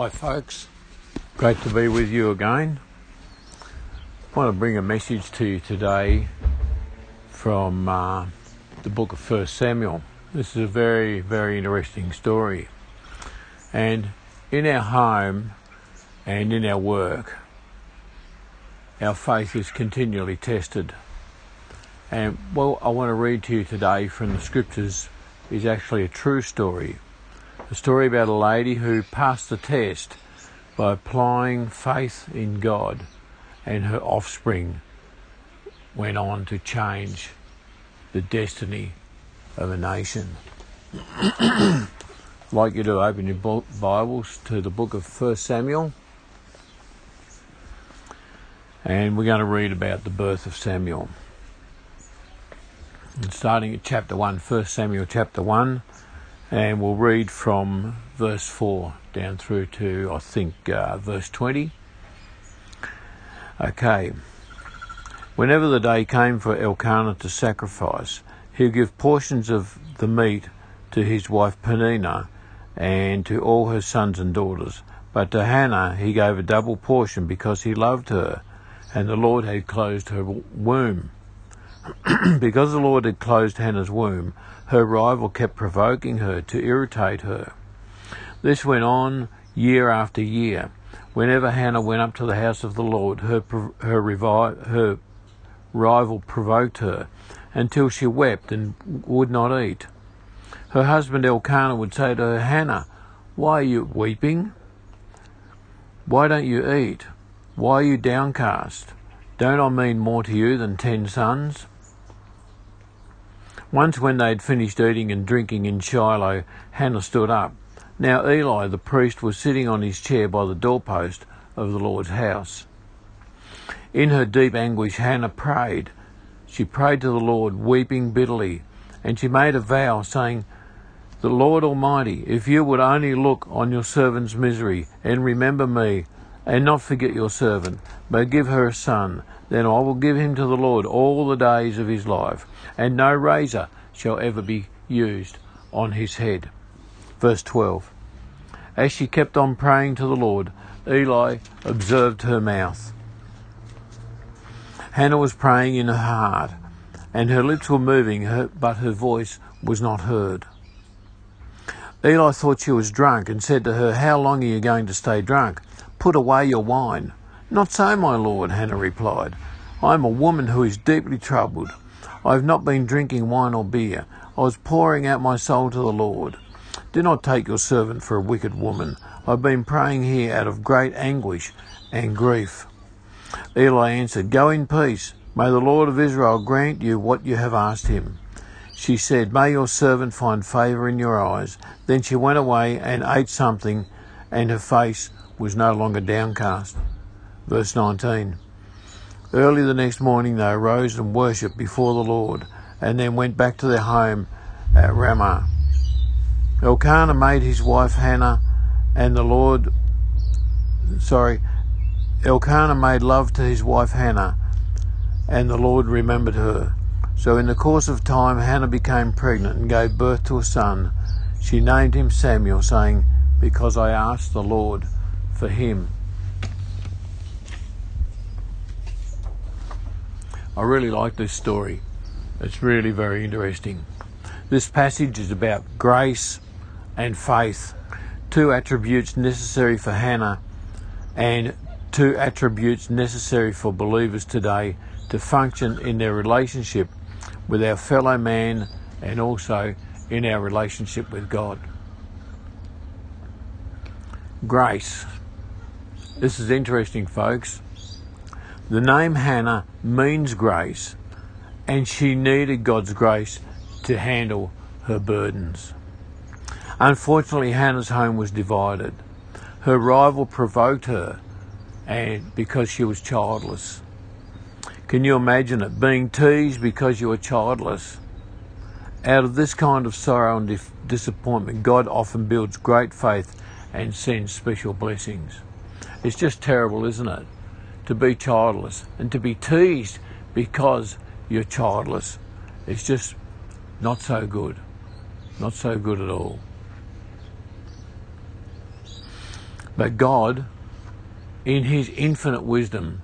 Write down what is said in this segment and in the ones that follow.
Hi, folks. Great to be with you again. I want to bring a message to you today from uh, the book of First Samuel. This is a very, very interesting story. And in our home and in our work, our faith is continually tested. And what I want to read to you today from the scriptures is actually a true story a story about a lady who passed the test by applying faith in God, and her offspring went on to change the destiny of a nation. I'd like you to open your Bibles to the book of 1 Samuel. And we're going to read about the birth of Samuel. And starting at chapter 1, 1 Samuel chapter 1, and we'll read from verse 4 down through to, I think, uh, verse 20. Okay. Whenever the day came for Elkanah to sacrifice, he'll give portions of the meat to his wife Peninnah and to all her sons and daughters. But to Hannah he gave a double portion because he loved her, and the Lord had closed her womb. because the Lord had closed Hannah's womb, her rival kept provoking her to irritate her. This went on year after year. Whenever Hannah went up to the house of the Lord, her, her, revi- her rival provoked her until she wept and would not eat. Her husband Elkanah would say to her, Hannah, why are you weeping? Why don't you eat? Why are you downcast? Don't I mean more to you than ten sons? Once, when they had finished eating and drinking in Shiloh, Hannah stood up. Now Eli the priest was sitting on his chair by the doorpost of the Lord's house. In her deep anguish, Hannah prayed. She prayed to the Lord, weeping bitterly, and she made a vow, saying, The Lord Almighty, if you would only look on your servant's misery and remember me, and not forget your servant, but give her a son, then I will give him to the Lord all the days of his life, and no razor shall ever be used on his head. Verse 12. As she kept on praying to the Lord, Eli observed her mouth. Hannah was praying in her heart, and her lips were moving, but her voice was not heard. Eli thought she was drunk and said to her, How long are you going to stay drunk? Put away your wine. Not so, my lord, Hannah replied. I am a woman who is deeply troubled. I have not been drinking wine or beer. I was pouring out my soul to the Lord. Do not take your servant for a wicked woman. I have been praying here out of great anguish and grief. Eli answered, Go in peace. May the Lord of Israel grant you what you have asked him. She said, May your servant find favour in your eyes. Then she went away and ate something, and her face was no longer downcast. Verse 19 Early the next morning they arose and worshipped before the Lord, and then went back to their home at Ramah. Elkanah made his wife Hannah, and the Lord, sorry, Elkanah made love to his wife Hannah, and the Lord remembered her. So in the course of time, Hannah became pregnant and gave birth to a son. She named him Samuel, saying, Because I asked the Lord for him. I really like this story. It's really very interesting. This passage is about grace and faith, two attributes necessary for Hannah and two attributes necessary for believers today to function in their relationship with our fellow man and also in our relationship with God. Grace. This is interesting, folks. The name Hannah means grace, and she needed God's grace to handle her burdens. Unfortunately, Hannah's home was divided. Her rival provoked her, and because she was childless. Can you imagine it? Being teased because you were childless. Out of this kind of sorrow and dif- disappointment, God often builds great faith and sends special blessings. It's just terrible, isn't it? To be childless and to be teased because you're childless. It's just not so good. Not so good at all. But God, in His infinite wisdom,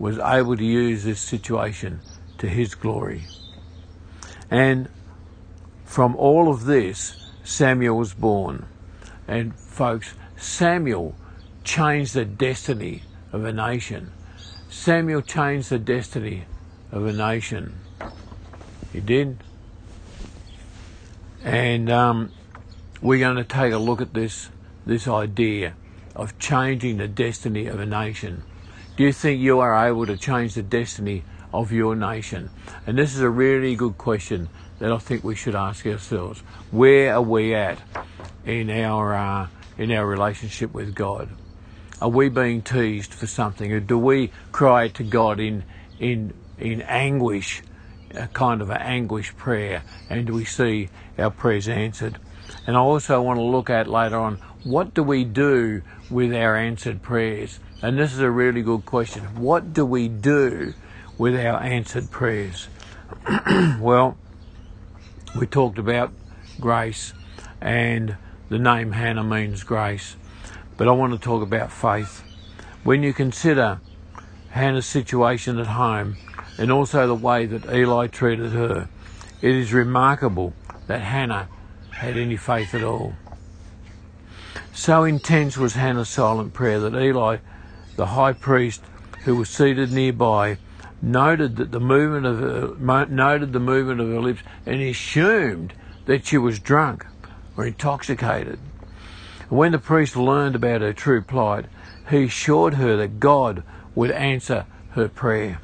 was able to use this situation to His glory. And from all of this, Samuel was born. And folks, Samuel changed the destiny of a nation. Samuel changed the destiny of a nation. He did. And um, we're going to take a look at this this idea of changing the destiny of a nation. Do you think you are able to change the destiny of your nation? And this is a really good question that I think we should ask ourselves. Where are we at in our uh, in our relationship with God? Are we being teased for something, or do we cry to God in in in anguish, a kind of an anguish prayer, and do we see our prayers answered? And I also want to look at later on what do we do with our answered prayers? And this is a really good question. What do we do with our answered prayers? well, we talked about grace, and the name Hannah means grace. But I want to talk about faith. When you consider Hannah's situation at home and also the way that Eli treated her, it is remarkable that Hannah had any faith at all. So intense was Hannah's silent prayer that Eli, the high priest, who was seated nearby, noted that the movement of her, noted the movement of her lips and assumed that she was drunk or intoxicated. When the priest learned about her true plight, he assured her that God would answer her prayer.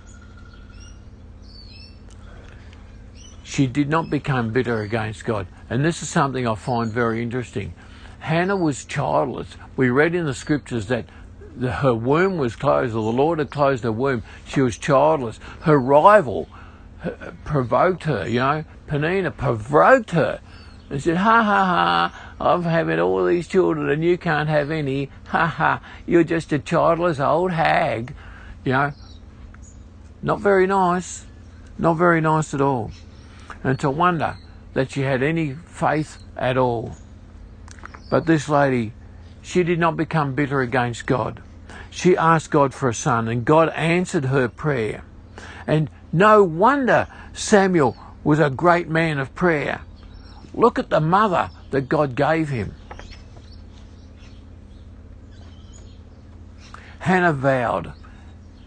She did not become bitter against God. And this is something I find very interesting. Hannah was childless. We read in the scriptures that her womb was closed, or the Lord had closed her womb. She was childless. Her rival her, provoked her, you know. Peninnah provoked her and said, Ha ha ha, I'm having all these children and you can't have any. Ha ha, you're just a childless old hag. You know, not very nice. Not very nice at all. And to wonder that she had any faith at all. But this lady, she did not become bitter against God. She asked God for a son, and God answered her prayer. And no wonder Samuel was a great man of prayer. Look at the mother that God gave him. Hannah vowed.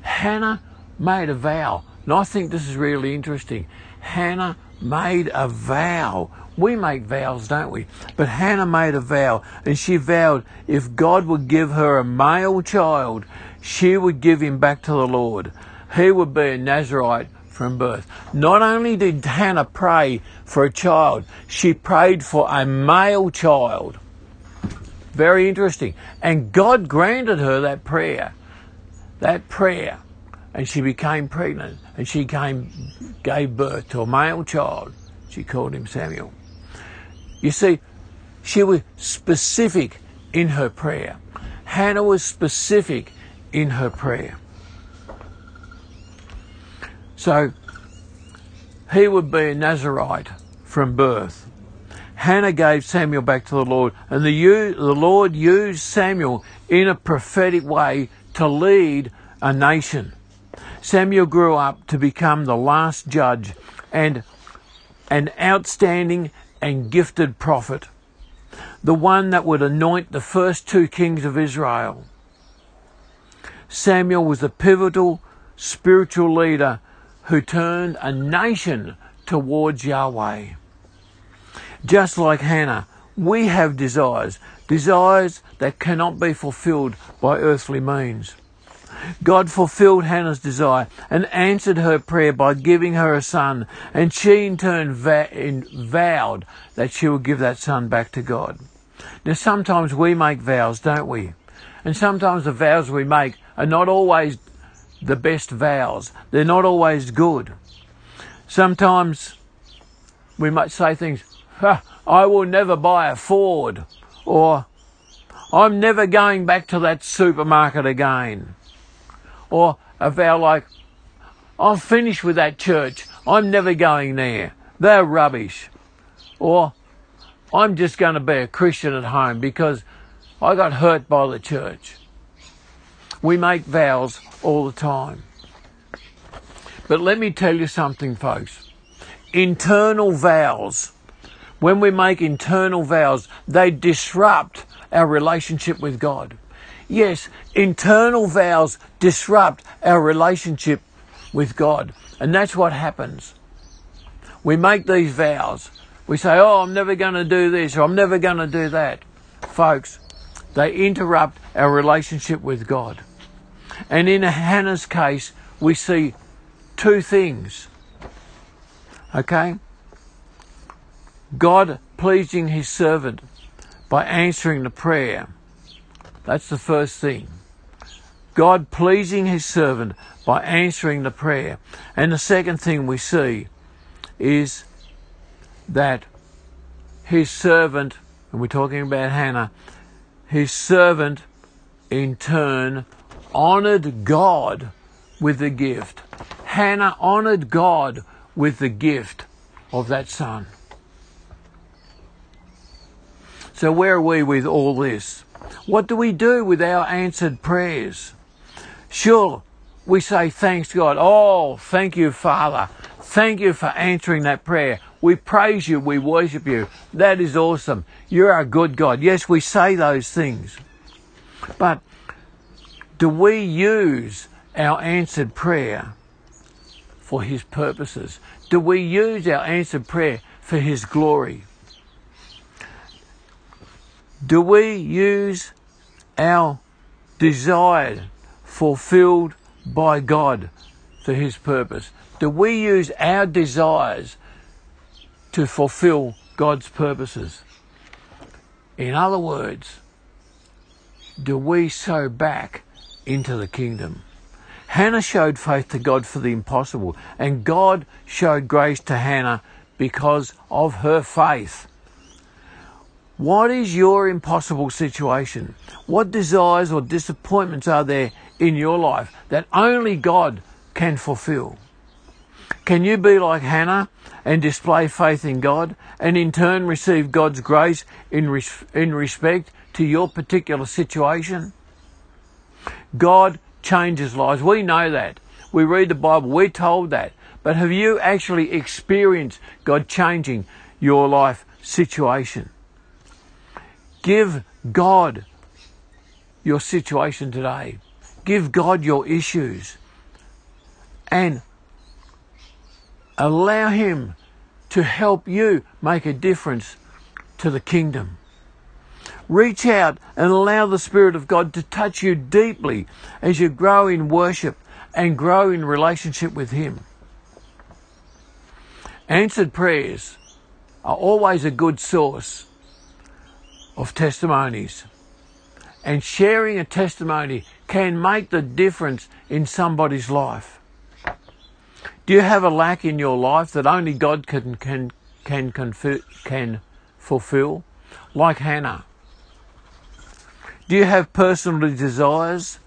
Hannah made a vow. And I think this is really interesting. Hannah made a vow. We make vows, don't we? But Hannah made a vow, and she vowed if God would give her a male child, she would give him back to the Lord. He would be a Nazarite from birth. Not only did Hannah pray for a child, she prayed for a male child. Very interesting. And God granted her that prayer. That prayer and she became pregnant and she came, gave birth to a male child. She called him Samuel. You see, she was specific in her prayer. Hannah was specific in her prayer. So he would be a Nazarite from birth. Hannah gave Samuel back to the Lord, and the, the Lord used Samuel in a prophetic way to lead a nation. Samuel grew up to become the last judge and an outstanding and gifted prophet, the one that would anoint the first two kings of Israel. Samuel was the pivotal spiritual leader who turned a nation towards Yahweh. Just like Hannah, we have desires, desires that cannot be fulfilled by earthly means. God fulfilled Hannah's desire and answered her prayer by giving her a son, and she in turn vowed that she would give that son back to God. Now, sometimes we make vows, don't we? And sometimes the vows we make are not always the best vows. They're not always good. Sometimes we might say things, I will never buy a Ford, or I'm never going back to that supermarket again. Or a vow like, I'm finished with that church. I'm never going there. They're rubbish. Or I'm just going to be a Christian at home because I got hurt by the church. We make vows all the time. But let me tell you something, folks. Internal vows, when we make internal vows, they disrupt our relationship with God. Yes, internal vows disrupt our relationship with God. And that's what happens. We make these vows. We say, oh, I'm never going to do this or I'm never going to do that. Folks, they interrupt our relationship with God. And in Hannah's case, we see two things. Okay? God pleasing his servant by answering the prayer. That's the first thing. God pleasing his servant by answering the prayer. And the second thing we see is that his servant, and we're talking about Hannah, his servant in turn honored God with the gift. Hannah honored God with the gift of that son. So where are we with all this? What do we do with our answered prayers? Sure, we say thanks God. Oh, thank you, Father. Thank you for answering that prayer. We praise you. We worship you. That is awesome. You're a good God. Yes, we say those things. But do we use our answered prayer for His purposes? Do we use our answered prayer for His glory? Do we use our desire fulfilled by God for His purpose? Do we use our desires to fulfill God's purposes? In other words, do we sow back into the kingdom? Hannah showed faith to God for the impossible, and God showed grace to Hannah because of her faith. What is your impossible situation? What desires or disappointments are there in your life that only God can fulfill? Can you be like Hannah and display faith in God and in turn receive God's grace in, res- in respect to your particular situation? God changes lives. We know that. We read the Bible. We're told that. But have you actually experienced God changing your life situation? Give God your situation today. Give God your issues. And allow Him to help you make a difference to the kingdom. Reach out and allow the Spirit of God to touch you deeply as you grow in worship and grow in relationship with Him. Answered prayers are always a good source of testimonies. And sharing a testimony can make the difference in somebody's life. Do you have a lack in your life that only God can can can can fulfill, like Hannah? Do you have personal desires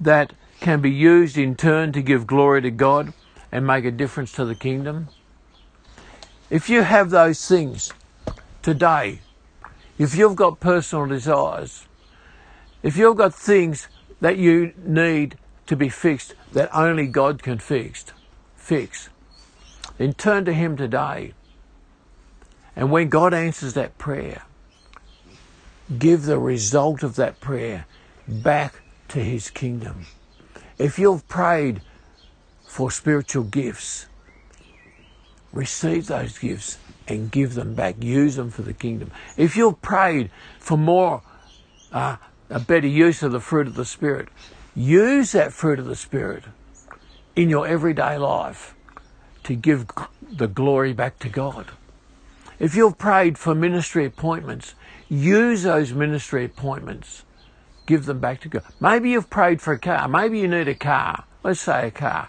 that can be used in turn to give glory to God and make a difference to the kingdom? If you have those things today, if you've got personal desires, if you've got things that you need to be fixed that only God can fix, fix, then turn to Him today. And when God answers that prayer, give the result of that prayer back to His kingdom. If you've prayed for spiritual gifts, receive those gifts and give them back. Use them for the kingdom. If you've prayed for more, uh, a better use of the fruit of the Spirit, use that fruit of the Spirit in your everyday life to give the glory back to God. If you've prayed for ministry appointments, use those ministry appointments. Give them back to God. Maybe you've prayed for a car. Maybe you need a car. Let's say a car.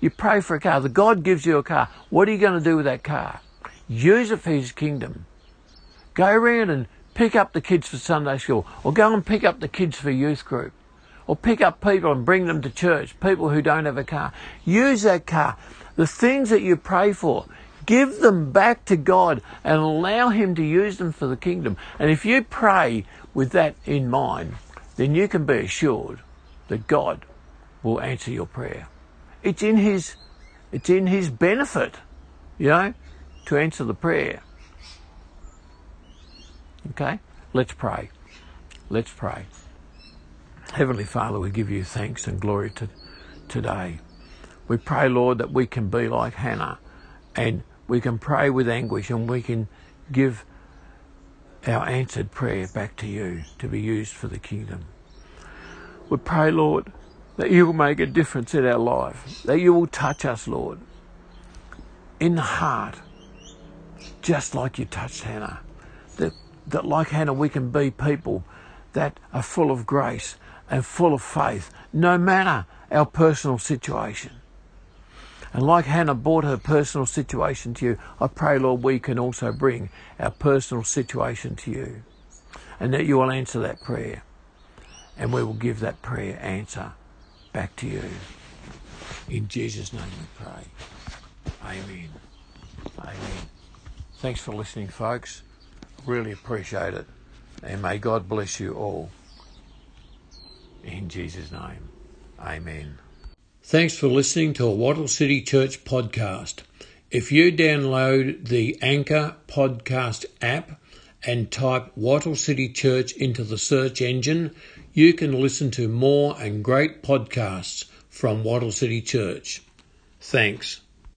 You pray for a car. The God gives you a car. What are you going to do with that car? Use it for His kingdom. Go around and pick up the kids for Sunday school, or go and pick up the kids for youth group, or pick up people and bring them to church, people who don't have a car. Use that car. The things that you pray for, Give them back to God and allow Him to use them for the kingdom. And if you pray with that in mind, then you can be assured that God will answer your prayer. It's in His, it's in His benefit, you know, to answer the prayer. Okay? Let's pray. Let's pray. Heavenly Father, we give you thanks and glory to today. We pray, Lord, that we can be like Hannah and we can pray with anguish and we can give our answered prayer back to you to be used for the kingdom. We pray, Lord, that you will make a difference in our life, that you will touch us, Lord, in the heart, just like you touched Hannah. That, that like Hannah, we can be people that are full of grace and full of faith, no matter our personal situation. And like Hannah brought her personal situation to you, I pray, Lord, we can also bring our personal situation to you. And that you will answer that prayer. And we will give that prayer answer back to you. In Jesus' name we pray. Amen. Amen. Thanks for listening, folks. Really appreciate it. And may God bless you all. In Jesus' name. Amen. Thanks for listening to a Wattle City Church podcast. If you download the Anchor podcast app and type Wattle City Church into the search engine, you can listen to more and great podcasts from Wattle City Church. Thanks.